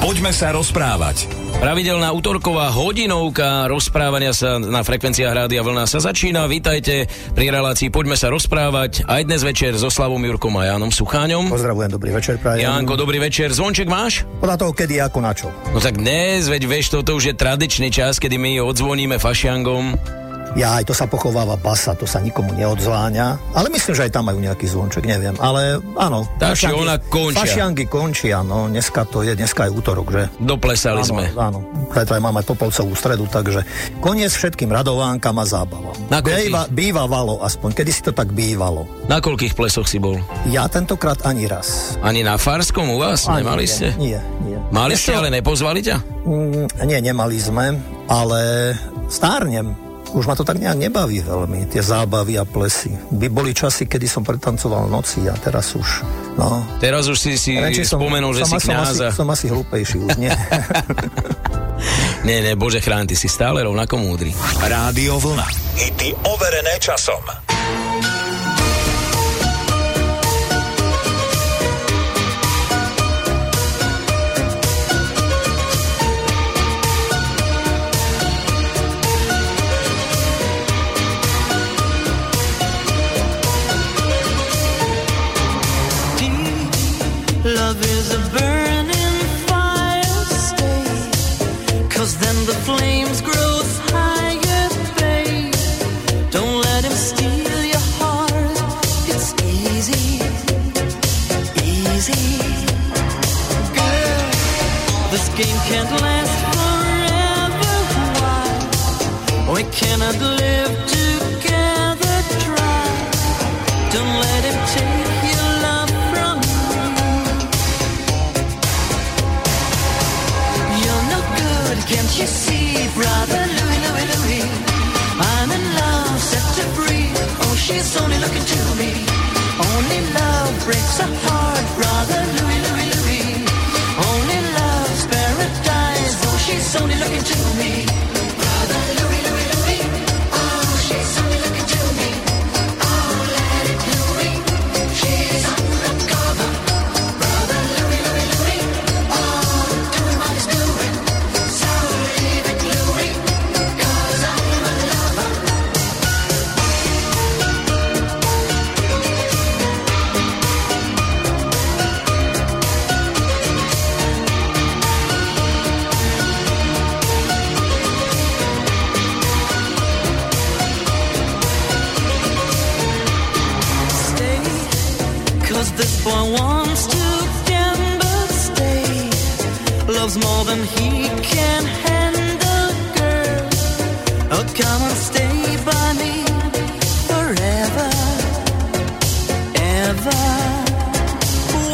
Poďme sa rozprávať. Pravidelná útorková hodinovka rozprávania sa na frekvenciách Rádia Vlna sa začína. Vítajte pri relácii Poďme sa rozprávať aj dnes večer so Slavom Jurkom a Jánom Sucháňom. Pozdravujem, dobrý večer, prajem. Janko, dobrý večer. Zvonček máš? Podľa toho, kedy, ako, na čo. No tak dnes, veď vieš, toto už je tradičný čas, kedy my odzvoníme fašiangom ja aj to sa pochováva basa, to sa nikomu neodzváňa. Ale myslím, že aj tam majú nejaký zvonček, neviem. Ale áno. Takže ona končia. Fašiangy končia, no. Dneska to je, dneska je útorok, že? Doplesali áno, sme. Áno, preto aj máme Popolcovú stredu, takže koniec všetkým radovánkam a zábavom. Býva, bývalo aspoň, kedy si to tak bývalo. Na koľkých plesoch si bol? Ja tentokrát ani raz. Ani na Farskom u vás? Ani Nemali nie, ste? Nie, nie. Mali ste, ale nepozvali ťa? Mm, nie, nemali sme, ale stárnem už ma to tak nejak nebaví veľmi, tie zábavy a plesy. By boli časy, kedy som pretancoval noci a teraz už, no. Teraz už si si Reči spomenul, že som, si kniaza. Som, som asi hlúpejší už, nie. nie, nie, Bože chrán, ty si stále rovnako múdry. Rádio Vlna. Hity overené časom.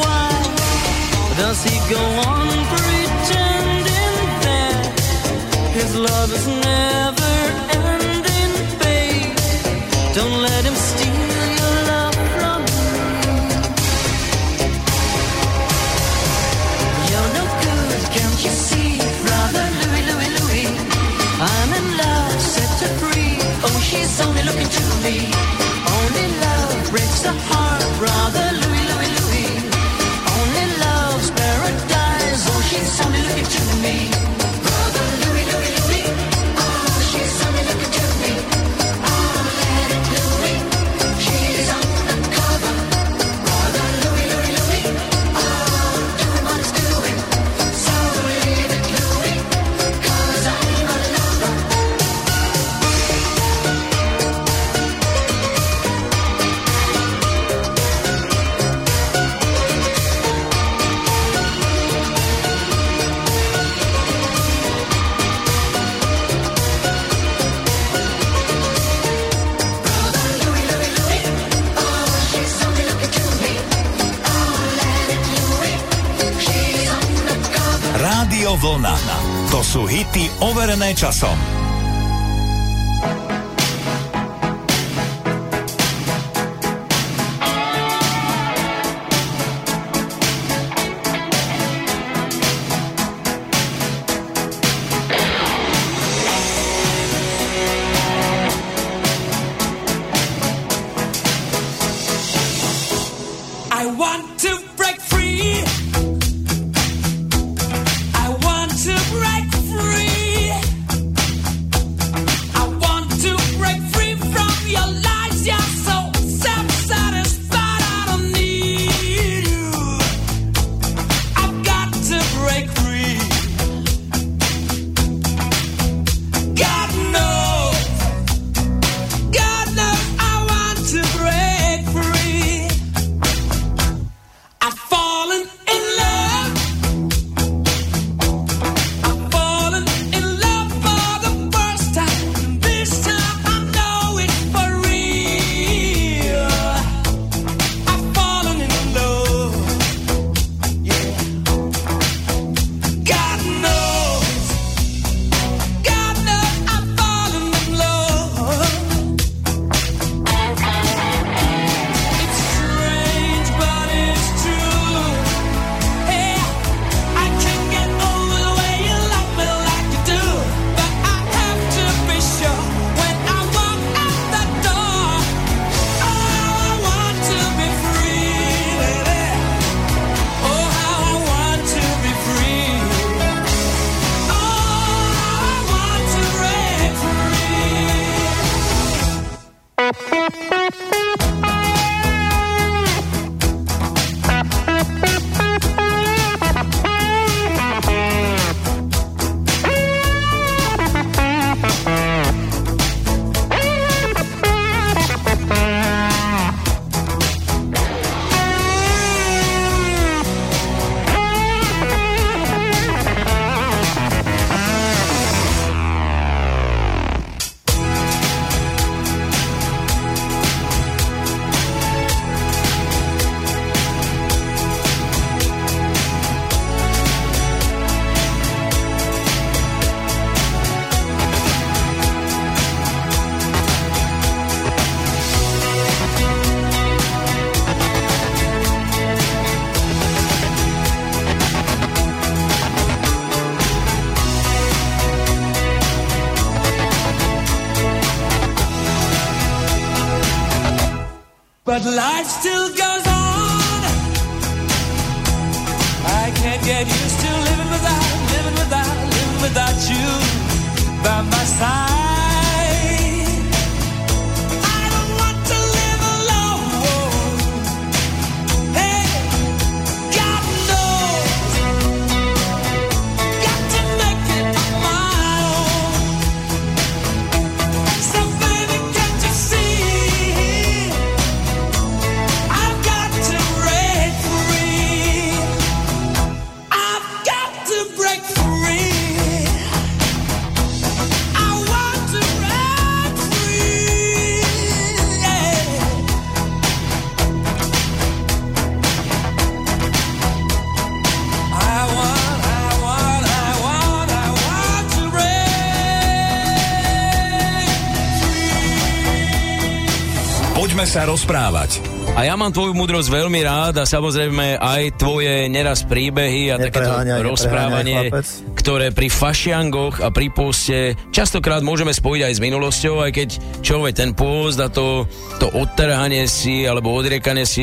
Why does he go on pretending that his love is never ending, babe? Don't let him steal your love from me. You're no good, can't you see, brother I'm in love, set free. Oh, only looking to me breaks the heart, brother. Break free. I sa rozprávať. A ja mám tvoju múdrosť veľmi rád a samozrejme aj tvoje neraz príbehy a takéto rozprávanie, ktoré pri fašiangoch a pri poste častokrát môžeme spojiť aj s minulosťou, aj keď človek ten pôst a to, to odtrhanie si alebo odriekanie si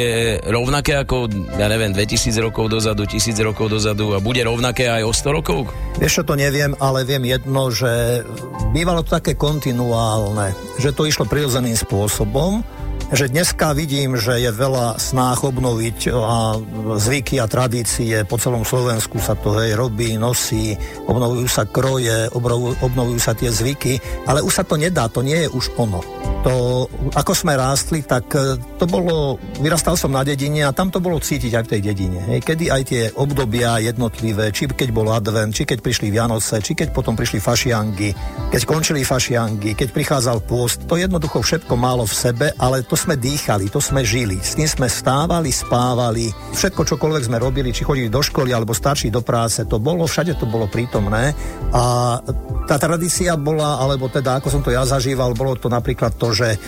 je rovnaké ako, ja neviem, 2000 rokov dozadu, 1000 rokov dozadu a bude rovnaké aj o 100 rokov? Vieš, čo to neviem, ale viem jedno, že bývalo to také kontinuálne, že to išlo prirodzeným spôsobom že dneska vidím, že je veľa snách obnoviť a zvyky a tradície po celom Slovensku sa to hej, robí, nosí, obnovujú sa kroje, obnovujú, sa tie zvyky, ale už sa to nedá, to nie je už ono. To, ako sme rástli, tak e, to bolo, vyrastal som na dedine a tam to bolo cítiť aj v tej dedine. Hej, kedy aj tie obdobia jednotlivé, či keď bol advent, či keď prišli Vianoce, či keď potom prišli fašiangy, keď končili fašiangy, keď prichádzal pôst, to jednoducho všetko málo v sebe, ale to sme dýchali, to sme žili, s tým sme stávali, spávali, všetko čokoľvek sme robili, či chodili do školy alebo starší do práce, to bolo, všade to bolo prítomné. A tá tradícia bola, alebo teda ako som to ja zažíval, bolo to napríklad to, že e,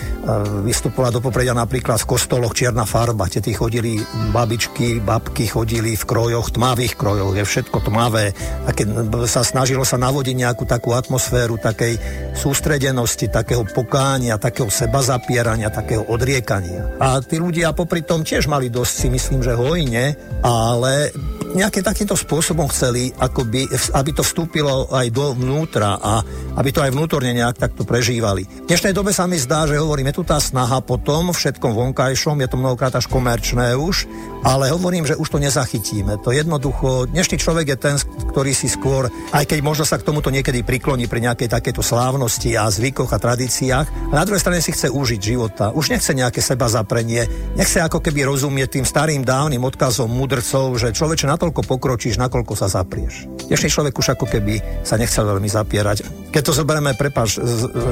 vystupovala do popredia napríklad v kostoloch čierna farba, tety chodili babičky, babky chodili v krojoch, tmavých krojoch, je všetko tmavé, a keď sa snažilo sa navodiť nejakú takú atmosféru takej sústredenosti, takého pokánia, takého seba zapierania, takého odriekania. A tí ľudia popri tom tiež mali dosť si myslím, že hojne, ale nejakým takýmto spôsobom chceli, akoby, aby to vstúpilo aj dovnútra a aby to aj vnútorne nejak takto prežívali. V dnešnej dobe sa mi zdá, že hovorím, je tu tá snaha potom všetkom vonkajšom, je to mnohokrát až komerčné už, ale hovorím, že už to nezachytíme. To jednoducho, dnešný človek je ten, ktorý si skôr, aj keď možno sa k tomuto niekedy prikloní pri nejakej takéto slávnosti a zvykoch a tradíciách, a na druhej strane si chce užiť života. Už nechce nejaké seba zaprenie, nechce ako keby rozumieť tým starým dávnym odkazom mudrcov, že človeče natoľko pokročíš, nakoľko sa zaprieš. Dnešný človek už ako keby sa nechcel veľmi zapierať. Keď to zoberieme, prepač,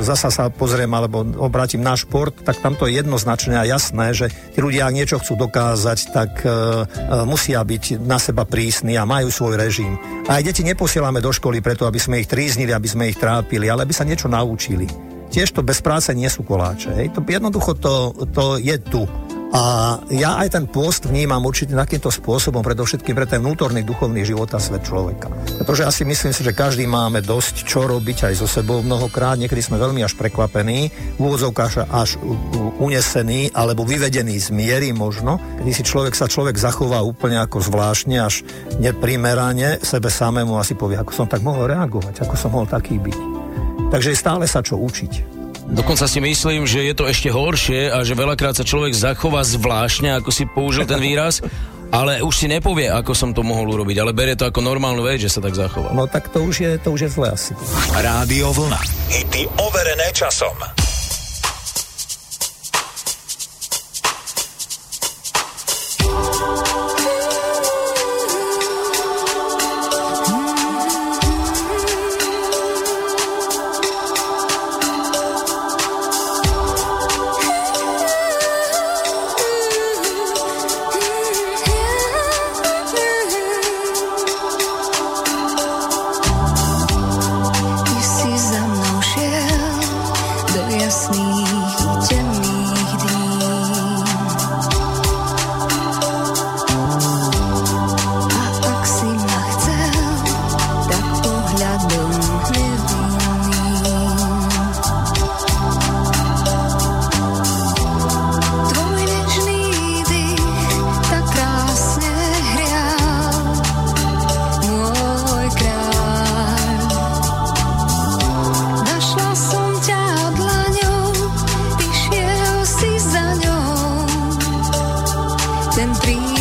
zasa sa pozriem alebo obrátim na šport, tak tam to je jednoznačné a jasné, že tí ľudia, ak niečo chcú dokázať, tak E, e, musia byť na seba prísni a majú svoj režim. Aj deti neposielame do školy preto, aby sme ich tríznili, aby sme ich trápili, ale aby sa niečo naučili. Tiež to bez práce nie sú koláče. Hej. To, jednoducho to, to je tu. A ja aj ten post vnímam určite takýmto spôsobom, predovšetkým pre ten vnútorný duchovný život a svet človeka. Pretože asi myslím si, že každý máme dosť čo robiť aj so sebou mnohokrát. Niekedy sme veľmi až prekvapení, v úvodzovkách až unesený alebo vyvedený z miery možno, kedy si človek sa človek zachová úplne ako zvláštne, až neprimerane sebe samému asi povie, ako som tak mohol reagovať, ako som mohol taký byť. Takže stále sa čo učiť. Dokonca si myslím, že je to ešte horšie a že veľakrát sa človek zachová zvláštne, ako si použil ten výraz, ale už si nepovie, ako som to mohol urobiť, ale berie to ako normálnu vec, že sa tak zachová. No tak to už je, to už je zle asi. Rádio Vlna. Hity overené časom. and be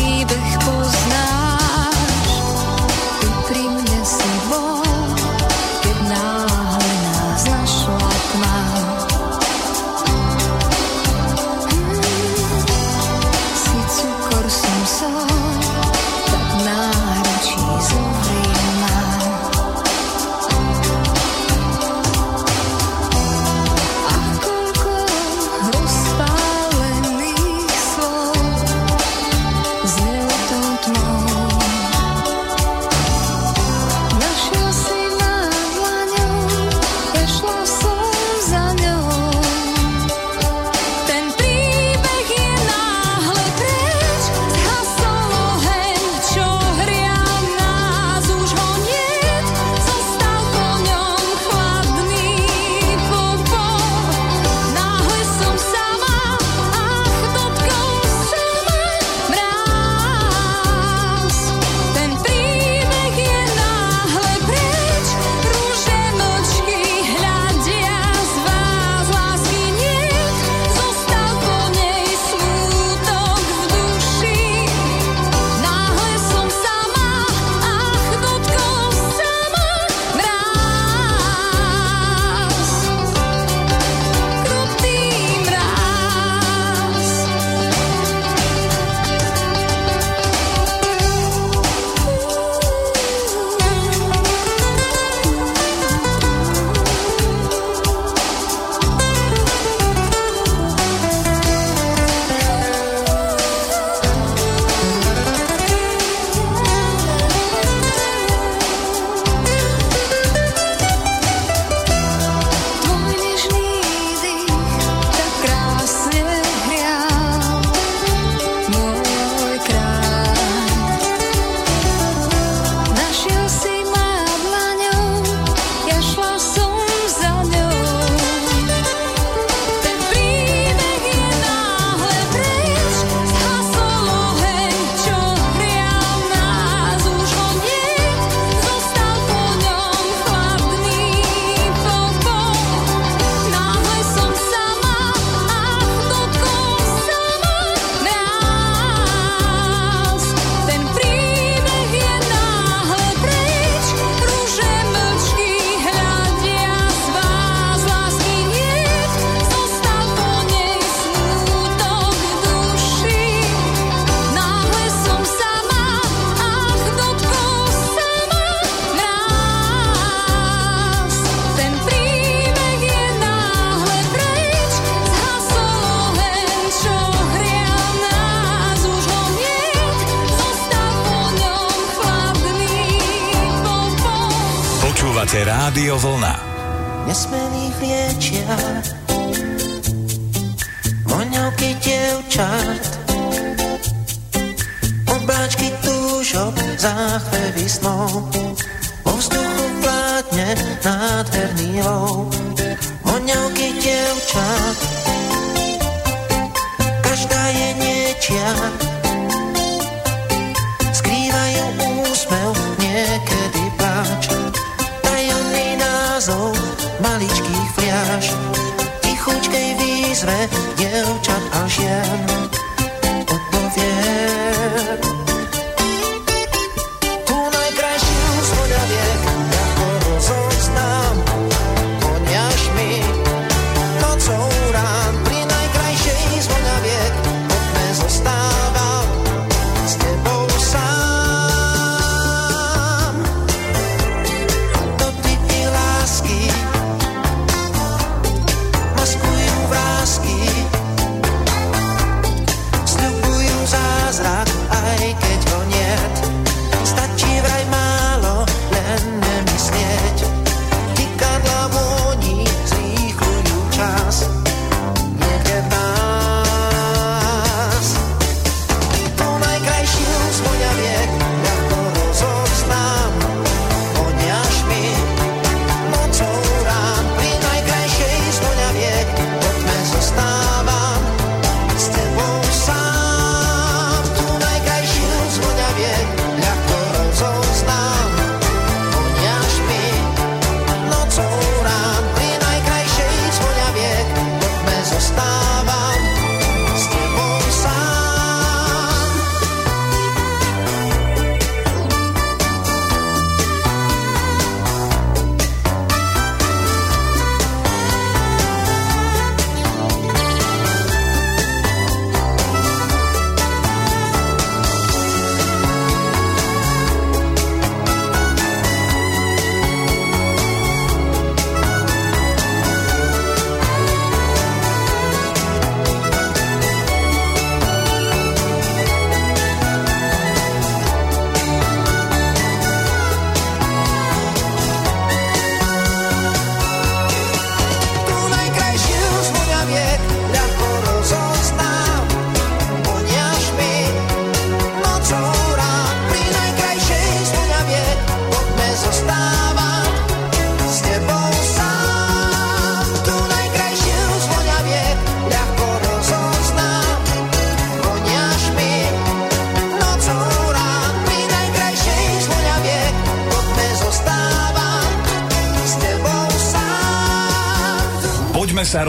Liečia. Voňavky dievčat obláčky túžok, záchvevy snov. Vo vzduchu vládne nádherný lov. Voňavky dievčat každá je niečia. Skrývajú úsmev, niekedy pláč maličkých fliaž tichučkej výzve dievčat a žien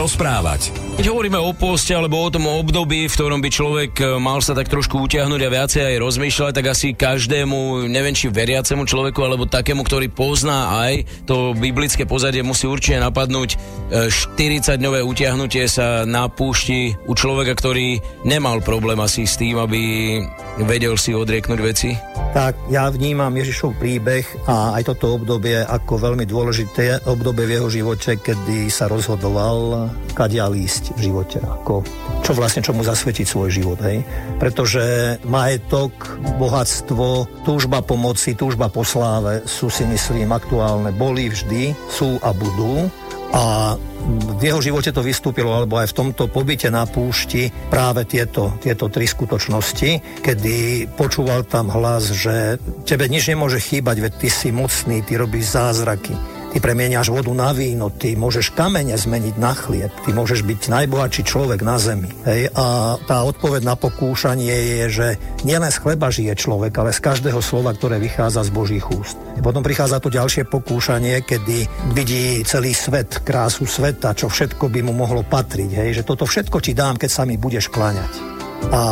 Poďme sa rozprávať. Keď poste alebo o tom období, v ktorom by človek e, mal sa tak trošku utiahnuť a viacej aj rozmýšľať, tak asi každému, neviem či veriacemu človeku, alebo takému, ktorý pozná aj to biblické pozadie, musí určite napadnúť 40-dňové utiahnutie sa na púšti u človeka, ktorý nemal problém asi s tým, aby vedel si odrieknúť veci. Tak ja vnímam Ježišov príbeh a aj toto obdobie ako veľmi dôležité obdobie v jeho živote, kedy sa rozhodoval, kadiaľ ísť v živote, ako, čo vlastne čomu zasvetiť svoj život. Hej? Pretože majetok, bohatstvo, túžba po moci, túžba po sláve sú si myslím aktuálne, boli vždy, sú a budú. A v jeho živote to vystúpilo, alebo aj v tomto pobyte na púšti práve tieto, tieto tri skutočnosti, kedy počúval tam hlas, že tebe nič nemôže chýbať, veď ty si mocný, ty robíš zázraky. Ty premieňaš vodu na víno, ty môžeš kamene zmeniť na chlieb, ty môžeš byť najbohatší človek na zemi. Hej? A tá odpoveď na pokúšanie je, že nielen z chleba žije človek, ale z každého slova, ktoré vychádza z Božích úst. Potom prichádza to ďalšie pokúšanie, kedy vidí celý svet, krásu sveta, čo všetko by mu mohlo patriť. Hej? Že toto všetko ti dám, keď sa mi budeš kláňať a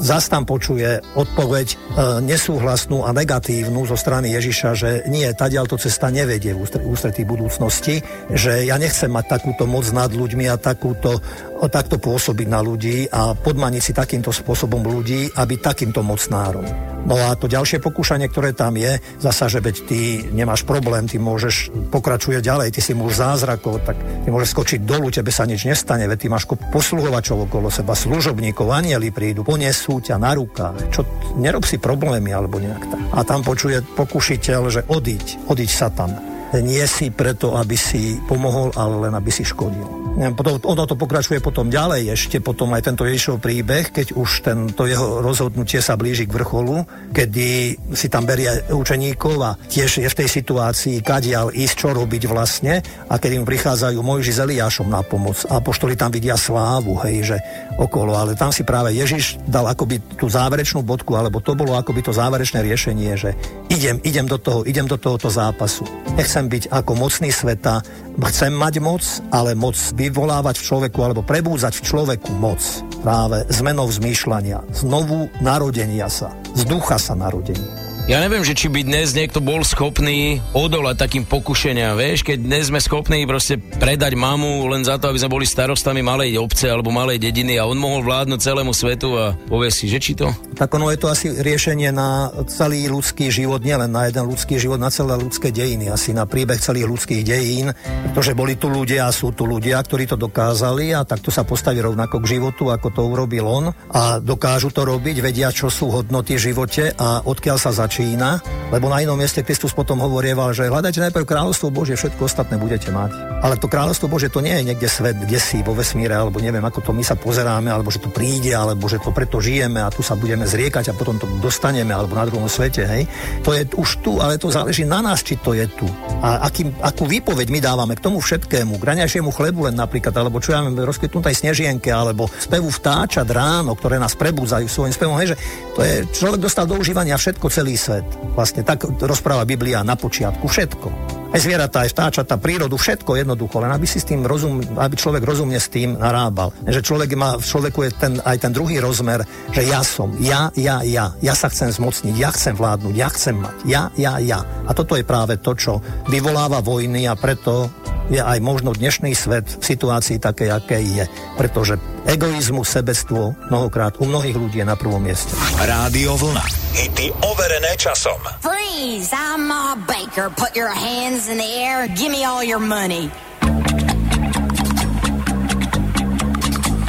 zas tam počuje odpoveď e, nesúhlasnú a negatívnu zo strany Ježiša, že nie, tadiaľ to cesta nevedie v ústre- ústretí budúcnosti, že ja nechcem mať takúto moc nad ľuďmi a takúto, takto pôsobiť na ľudí a podmaniť si takýmto spôsobom ľudí a byť takýmto mocnárom. No a to ďalšie pokúšanie, ktoré tam je, zasa, že veď ty nemáš problém, ty môžeš pokračuje ďalej, ty si muž zázrakov, tak ty môžeš skočiť dolu, tebe sa nič nestane, veď ty máš posluhovačov okolo seba, služobníkov, anieli prídu, ponesú ťa na rukách. Čo, nerob si problémy alebo nejak tak. A tam počuje pokušiteľ, že odiť, odiť sa tam. Nie si preto, aby si pomohol, ale len aby si škodil. Potom, ono to pokračuje potom ďalej, ešte potom aj tento Ježišov príbeh, keď už tento jeho rozhodnutie sa blíži k vrcholu, kedy si tam berie učeníkov a tiež je v tej situácii, kadiaľ ísť, čo robiť vlastne a keď im prichádzajú Mojži s Eliášom na pomoc. A poštoli tam vidia slávu, hej, že okolo, ale tam si práve Ježiš dal akoby tú záverečnú bodku, alebo to bolo akoby to záverečné riešenie, že idem, idem do toho, idem do tohoto zápasu. Nechcem byť ako mocný sveta, chcem mať moc, ale moc vyvolávať v človeku alebo prebúzať v človeku moc práve zmenou zmýšľania, znovu narodenia sa, z ducha sa narodenia. Ja neviem, že či by dnes niekto bol schopný odolať takým pokušeniam, vieš, keď dnes sme schopní proste predať mamu len za to, aby sme boli starostami malej obce alebo malej dediny a on mohol vládnuť celému svetu a povie si, že či to? Tak ono je to asi riešenie na celý ľudský život, nielen na jeden ľudský život, na celé ľudské dejiny, asi na príbeh celých ľudských dejín, pretože boli tu ľudia a sú tu ľudia, ktorí to dokázali a takto sa postaví rovnako k životu, ako to urobil on a dokážu to robiť, vedia, čo sú hodnoty v živote a odkiaľ sa začína začína, lebo na inom mieste Kristus potom hovorieval, že hľadajte najprv kráľovstvo Božie, všetko ostatné budete mať. Ale to kráľovstvo Božie to nie je niekde svet, kde si vo vesmíre, alebo neviem, ako to my sa pozeráme, alebo že to príde, alebo že to preto žijeme a tu sa budeme zriekať a potom to dostaneme, alebo na druhom svete, hej. To je už tu, ale to záleží na nás, či to je tu. A aký, akú výpoveď my dávame k tomu všetkému, k raňajšiemu chlebu len napríklad, alebo čo ja viem, rozkvetnutej snežienke, alebo spevu vtáča ráno, ktoré nás prebudzajú svojim spevom, hej, že to je, človek dostal do užívania všetko celý svet. Vlastne tak rozpráva Biblia na počiatku. Všetko. Aj zvieratá, aj vtáčatá, prírodu, všetko jednoducho, len aby si s tým rozum, aby človek rozumne s tým narábal. Že človek má, v človeku je ten, aj ten druhý rozmer, že ja som, ja, ja, ja, ja sa chcem zmocniť, ja chcem vládnuť, ja chcem mať, ja, ja, ja. A toto je práve to, čo vyvoláva vojny a preto je aj možno dnešný svet v situácii také, aké je. Pretože egoizmu, sebectvo mnohokrát u mnohých ľudí je na prvom mieste. Rádio Vlna. Hity overené časom. Freeze! I'm Ma Baker. Put your hands in the air. Give me all your money.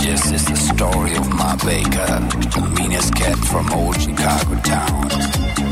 Yes, it's the story of Ma Baker, the meanest cat from old Chicago town.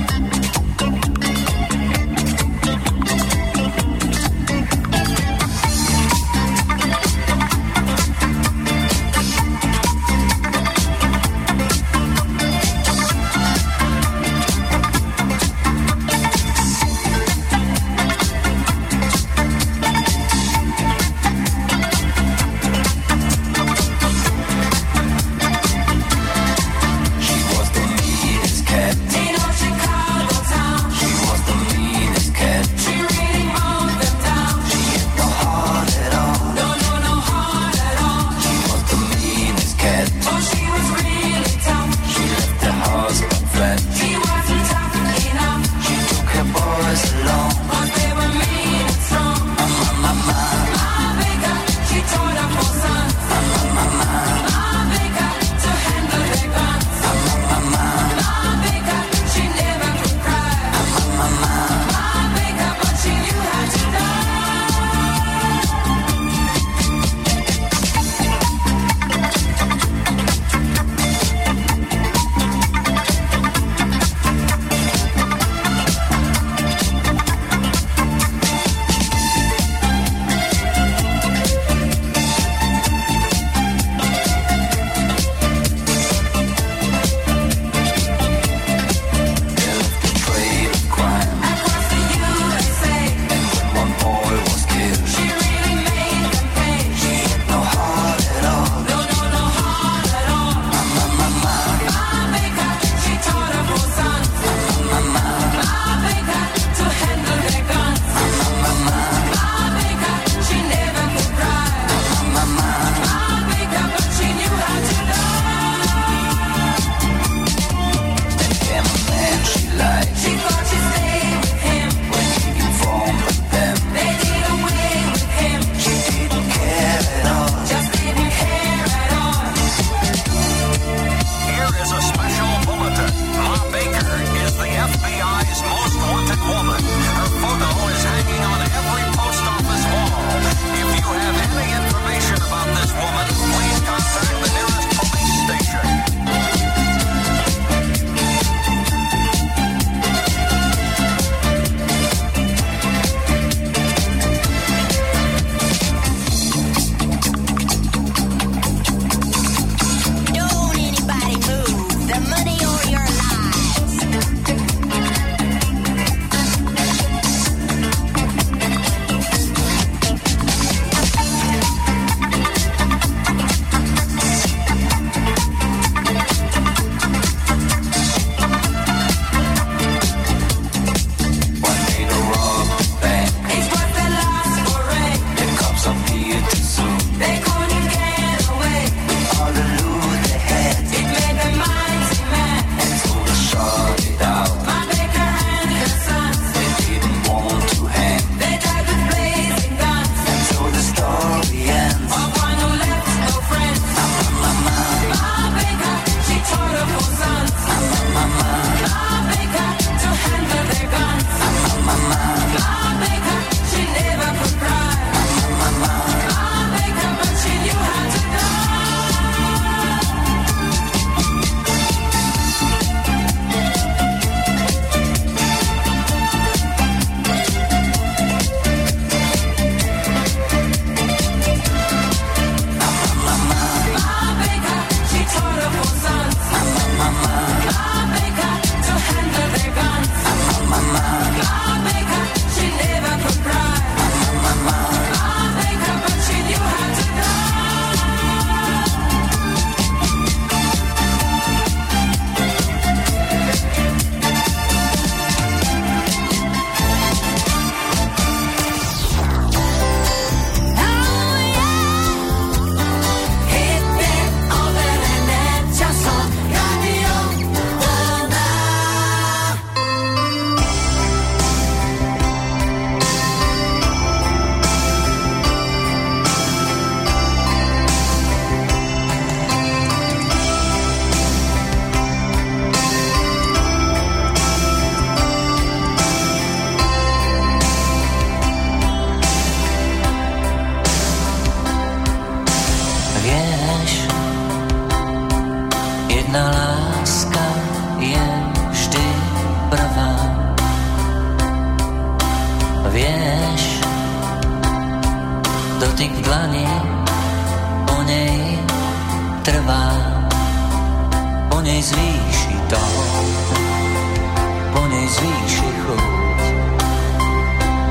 Zvýši chuť.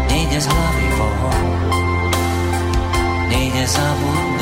Nejde z hlavy von, nejde zabudnúť.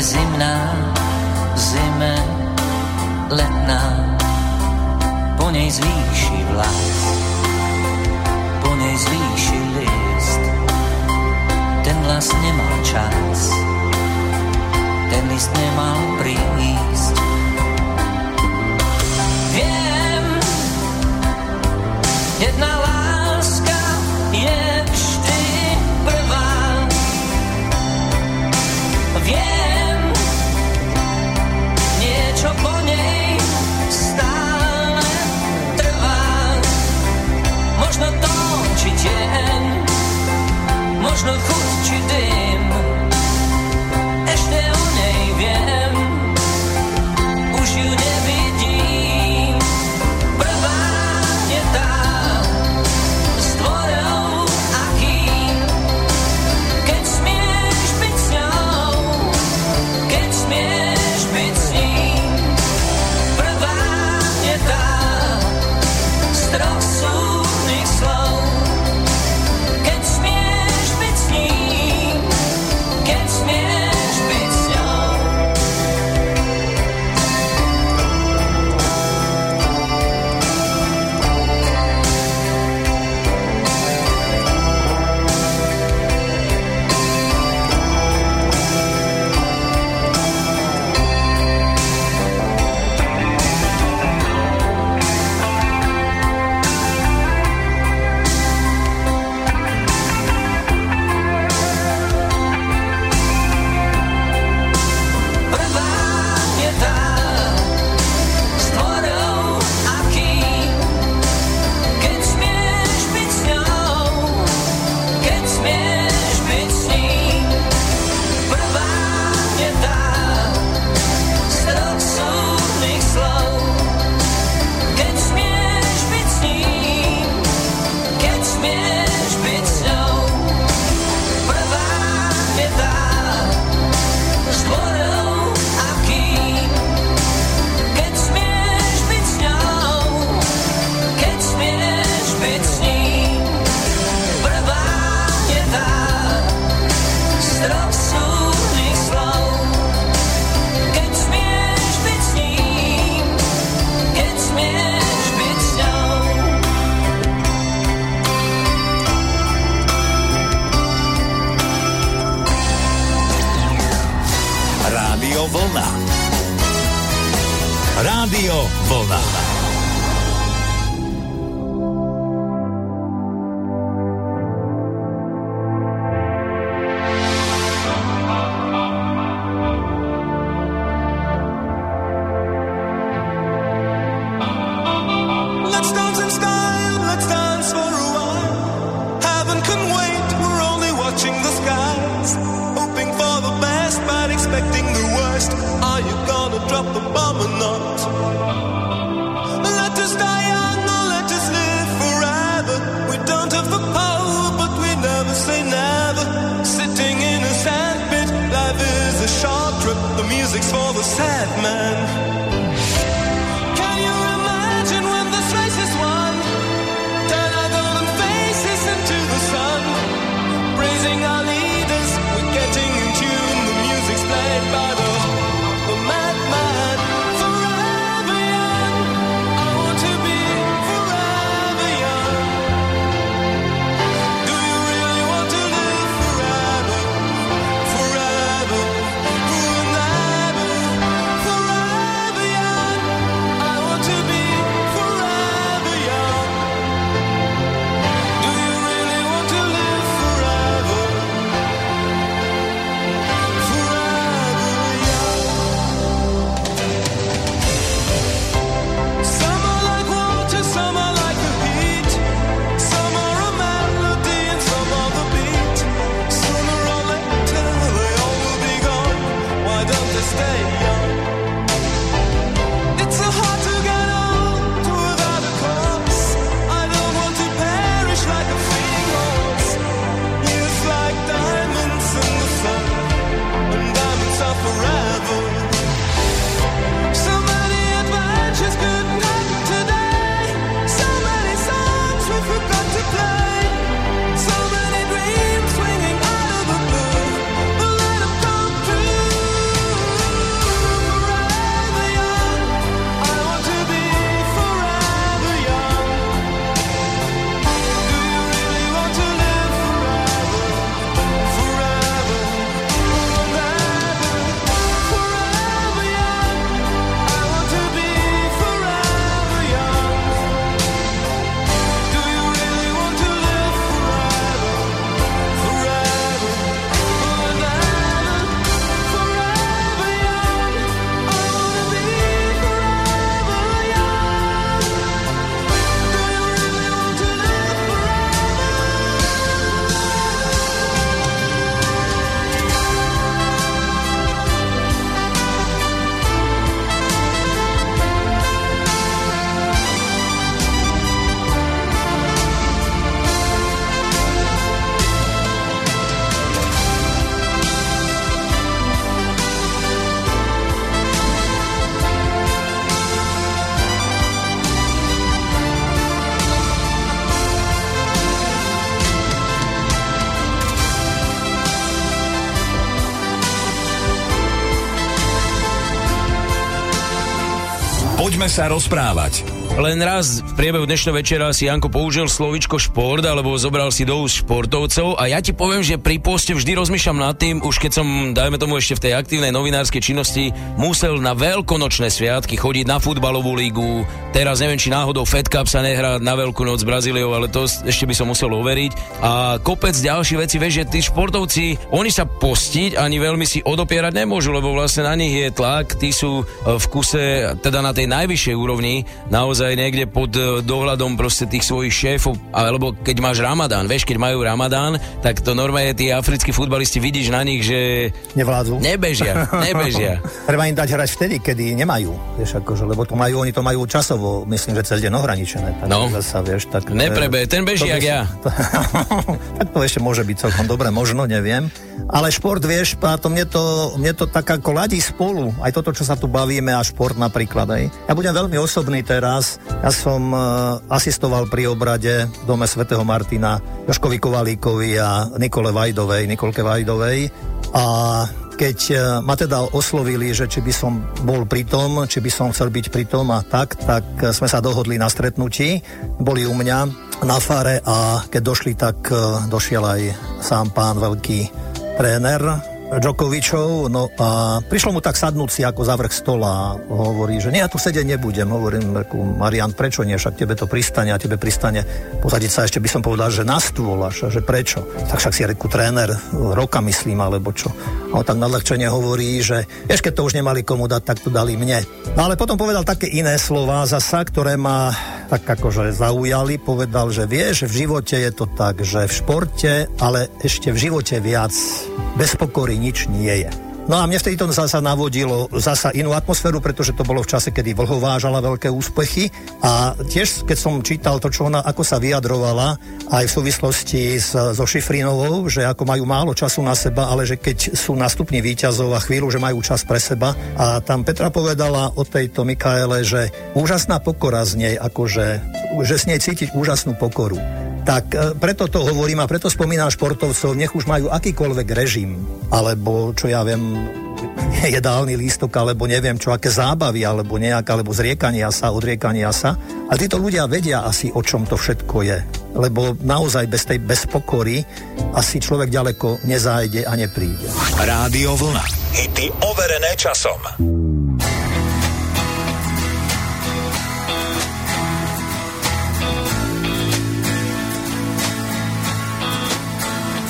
V madman sa rozprávať. Len raz v priebehu dnešného večera si Janko použil slovičko šport, alebo zobral si do úst športovcov a ja ti poviem, že pri poste vždy rozmýšľam nad tým, už keď som, dajme tomu ešte v tej aktívnej novinárskej činnosti, musel na veľkonočné sviatky chodiť na futbalovú lígu. Teraz neviem, či náhodou Fed Cup sa nehrá na Veľkú noc s Brazíliou, ale to ešte by som musel overiť. A kopec ďalších vecí, vieš, že tí športovci, oni sa postiť ani veľmi si odopierať nemôžu, lebo vlastne na nich je tlak, tí sú e, v kuse, teda na tej najvyššej úrovni, naozaj niekde pod e, dohľadom proste tých svojich šéfov, alebo keď máš Ramadán, vieš, keď majú Ramadán, tak to normálne tí africkí futbalisti vidíš na nich, že Nevládzu. nebežia, nebežia. Treba im dať hrať vtedy, kedy nemajú, vieš, akože, lebo to majú, oni to majú časovo, myslím, že cez deň ohraničené. Tak No. Zasa, vieš, tak, Neprebe, ten beží jak ja. tak to ešte môže byť celkom dobre, možno, neviem. Ale šport, vieš, to mne to, mne to tak ako ladí spolu. Aj toto, čo sa tu bavíme, a šport napríklad. Aj. Ja budem veľmi osobný teraz. Ja som uh, asistoval pri obrade v dome svätého Martina Joškovi Kovalíkovi a Nikole Vajdovej, Nikolke Vajdovej. A keď e, ma teda oslovili, že či by som bol pri tom, či by som chcel byť pri tom a tak, tak e, sme sa dohodli na stretnutí. Boli u mňa na fare a keď došli, tak e, došiel aj sám pán veľký tréner Djokovičov, no a prišlo mu tak sadnúť si ako za vrch stola a hovorí, že nie, ja tu sedieť nebudem. Hovorím, reku, Marian, prečo nie, však tebe to pristane a tebe pristane posadiť sa, ešte by som povedal, že na stôl až, že prečo. Tak však si reku tréner, roka myslím, alebo čo. A on tak nadľahčene hovorí, že vieš, keď to už nemali komu dať, tak to dali mne. No ale potom povedal také iné slova zasa, ktoré ma tak akože zaujali, povedal, že vieš, v živote je to tak, že v športe, ale ešte v živote viac bez pokory nič nie je. No a mne vtedy to zasa navodilo zasa inú atmosféru, pretože to bolo v čase, kedy Vlho vážala veľké úspechy a tiež, keď som čítal to, čo ona, ako sa vyjadrovala, aj v súvislosti s, so Šifrinovou, že ako majú málo času na seba, ale že keď sú na stupni výťazov a chvíľu, že majú čas pre seba. A tam Petra povedala o tejto Mikaele, že úžasná pokora z nej, akože, že s nej cítiť úžasnú pokoru. Tak e, preto to hovorím a preto spomínam športovcov, nech už majú akýkoľvek režim, alebo čo ja viem, jedálny lístok, alebo neviem čo, aké zábavy, alebo nejak, alebo zriekania sa, odriekania sa. A títo ľudia vedia asi, o čom to všetko je. Lebo naozaj bez tej bezpokory asi človek ďaleko nezájde a nepríde. Rádio Vlna. Hity overené časom.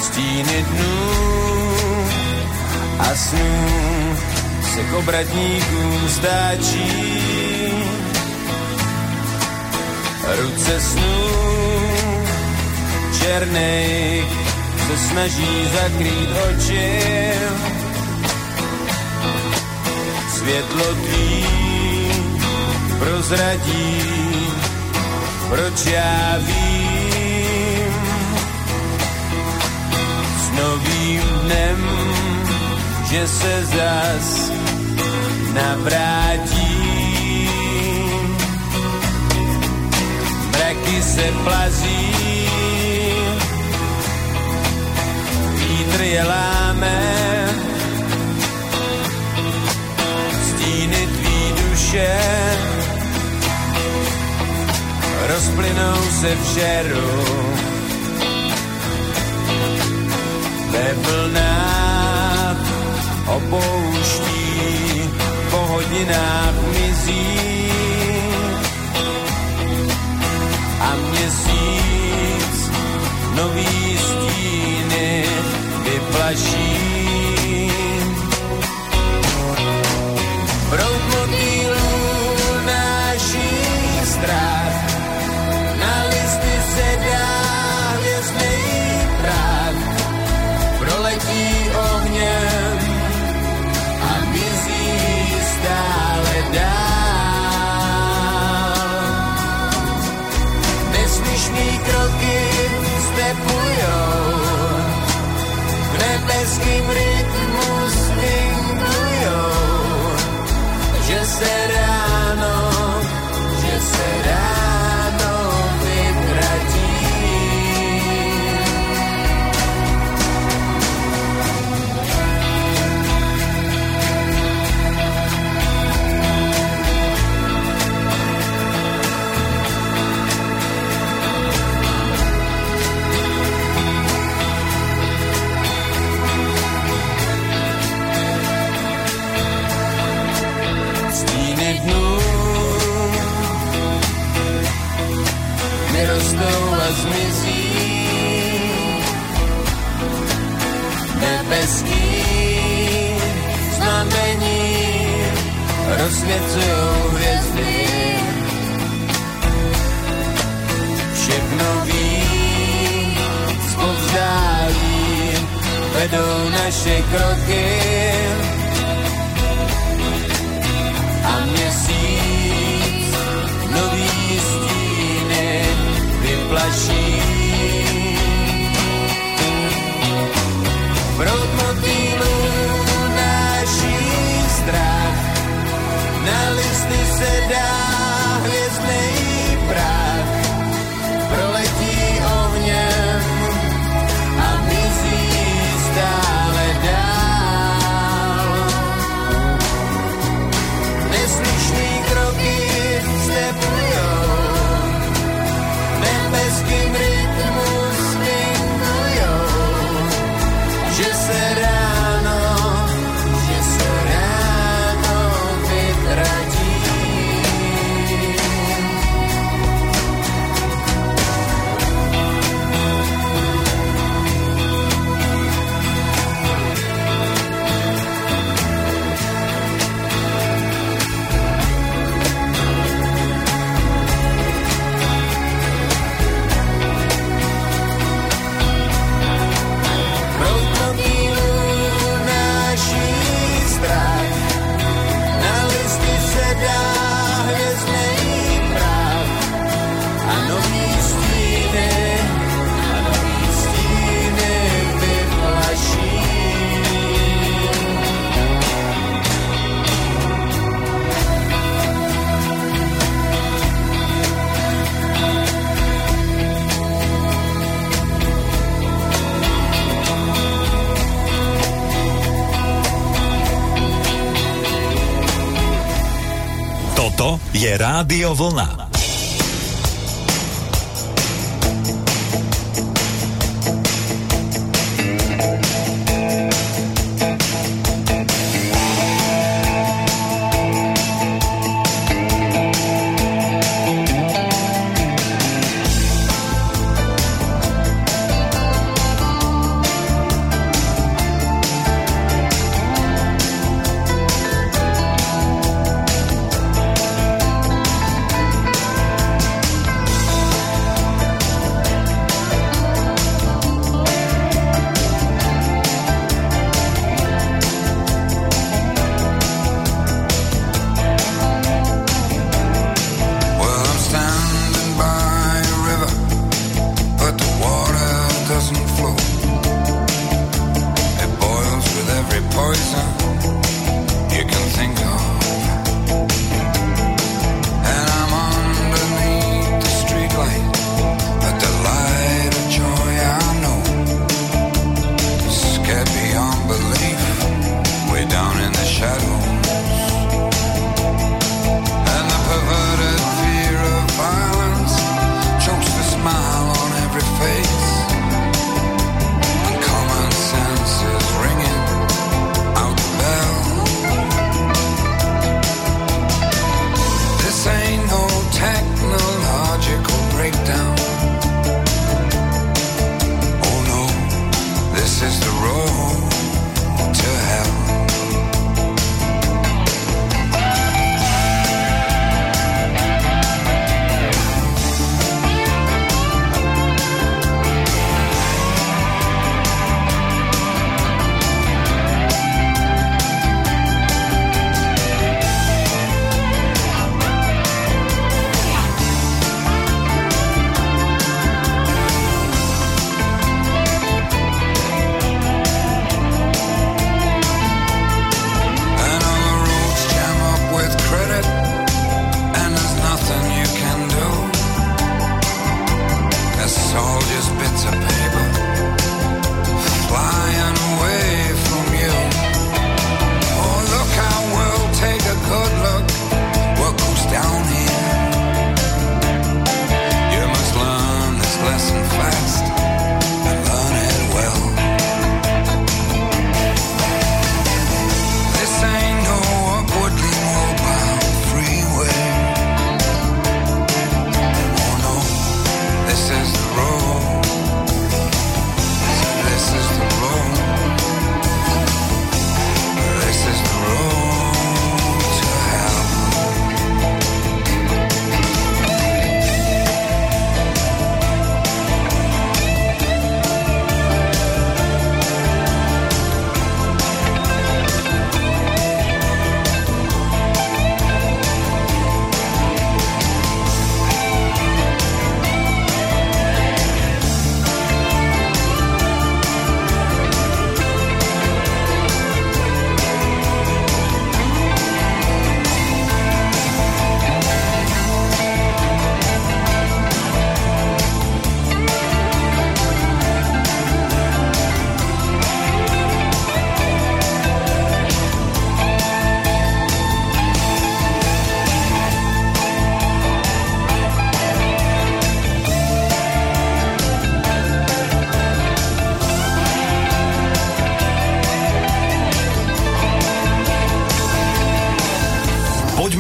Stíny dnů a snů se k obratníkům stáčí. Ruce snů černej se snaží zakrýt oči. Světlo tvý prozradí, proč já vím. S novým dnem, že se zas navrátí. Mraky se plazí, vítr je láme, stíny tvý duše rozplynou se v žeru. Ve vlnách opouští, po hodinách mizí a měsíc nový stíny vyplaší. Je Rádio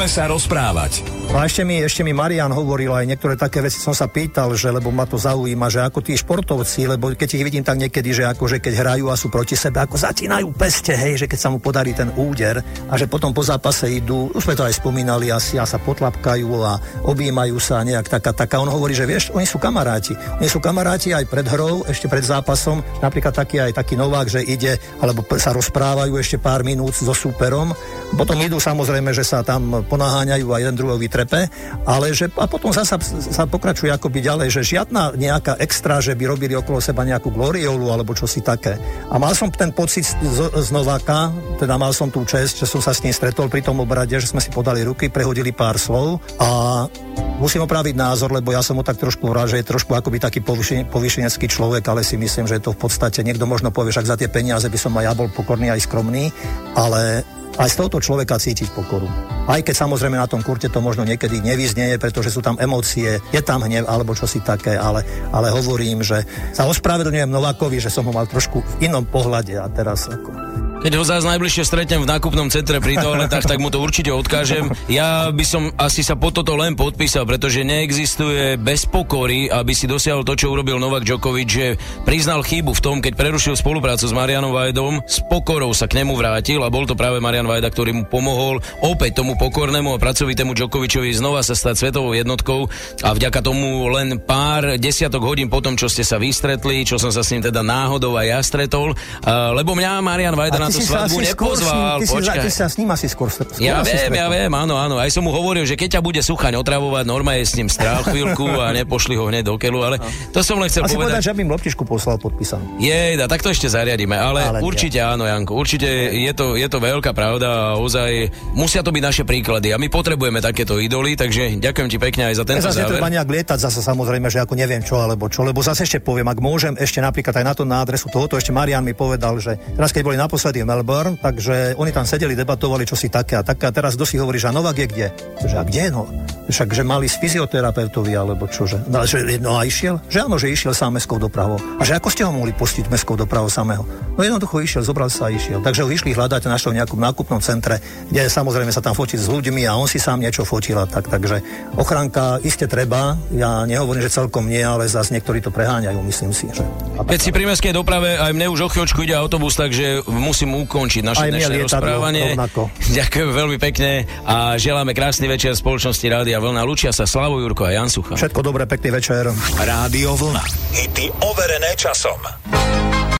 Poďme sa rozprávať. No a ešte mi, ešte mi Marian hovoril aj niektoré také veci, som sa pýtal, že lebo ma to zaujíma, že ako tí športovci, lebo keď ich vidím tak niekedy, že akože keď hrajú a sú proti sebe, ako zatínajú peste, hej, že keď sa mu podarí ten úder a že potom po zápase idú, už sme to aj spomínali asi, a sa potlapkajú a objímajú sa nejak taká, taká. On hovorí, že vieš, oni sú kamaráti. Oni sú kamaráti aj pred hrou, ešte pred zápasom, napríklad taký aj taký Novák, že ide, alebo sa rozprávajú ešte pár minút so súperom, potom idú samozrejme, že sa tam ponáháňajú a jeden druhého vytrepe, ale že a potom zasa sa pokračuje akoby ďalej, že žiadna nejaká extra, že by robili okolo seba nejakú gloriolu alebo čosi také. A mal som ten pocit z, z Nováka, teda mal som tú čest, že som sa s ním stretol pri tom obrade, že sme si podali ruky, prehodili pár slov a musím opraviť názor, lebo ja som mu tak trošku hovoril, že je trošku akoby taký povyšen, povyšenecký človek, ale si myslím, že je to v podstate, niekto možno povie, že za tie peniaze by som aj ja bol pokorný aj skromný, ale aj z tohoto človeka cítiť pokoru. Aj keď samozrejme na tom kurte to možno niekedy nevyznieje, pretože sú tam emócie, je tam hnev alebo čosi také, ale, ale hovorím, že sa ospravedlňujem Novákovi, že som ho mal trošku v inom pohľade a teraz ako... Keď ho zás najbližšie stretnem v nákupnom centre pri toaletách, tak mu to určite odkážem. Ja by som asi sa po toto len podpísal, pretože neexistuje bez pokory, aby si dosiahol to, čo urobil Novak Djokovic, že priznal chybu v tom, keď prerušil spoluprácu s Marianom Vajdom, s pokorou sa k nemu vrátil a bol to práve Marian Vajda, ktorý mu pomohol opäť tomu pokornému a pracovitému Djokovičovi znova sa stať svetovou jednotkou a vďaka tomu len pár desiatok hodín potom, čo ste sa vystretli, čo som sa s ním teda náhodou aj ja stretol, lebo mňa Marian Vajda na tú svadbu nepozval. Ty, si, Počkaj. ty sa s ním asi skôr, skôr Ja viem, ja viem, áno, áno. Aj som mu hovoril, že keď ťa bude suchaň otravovať, norma je s ním strál chvíľku a nepošli ho hneď do keľu, ale to som len chcel Asi povedať, povedať. že by im loptičku poslal podpísanú. Jej, tak to ešte zariadíme, ale, Ale určite áno, Janko, určite je to, je to veľká pravda a ozaj musia to byť naše príklady a my potrebujeme takéto idoly, takže ďakujem ti pekne aj za tento Zase záver. nejak lietať, zase samozrejme, že ako neviem čo alebo čo, lebo zase ešte poviem, ak môžem ešte napríklad aj na to na adresu tohoto, ešte Marian mi povedal, že teraz keď boli naposledy v Melbourne, takže oni tam sedeli, debatovali, čo si také a také a teraz kto si hovorí, že Novak je kde? Že a kde no? Však, že mali s fyzioterapeutovi alebo čože. No, že, no a išiel? Že áno, že išiel sám mestskou dopravou. A že ako ste ho mohli pustiť mestskou dopravou samého? No jednoducho išiel, zobral sa a išiel. Takže ho išli hľadať, našli v nejakom nákupnom centre, kde samozrejme sa tam fotiť s ľuďmi a on si sám niečo fotil a tak. Takže ochranka iste treba. Ja nehovorím, že celkom nie, ale zase niektorí to preháňajú, myslím si. Že... Keď si pri mestskej doprave, aj mne už o chvíľočku ide autobus, takže musím ukončiť naše Aj dnešné rozprávanie. rovnako. Ďakujem veľmi pekne a želáme krásny večer spoločnosti Rádia Vlna. Lučia sa Slavo Jurko a Jan Sucha. Všetko dobré, pekný večer. Rádio Vlna. Hity overené časom.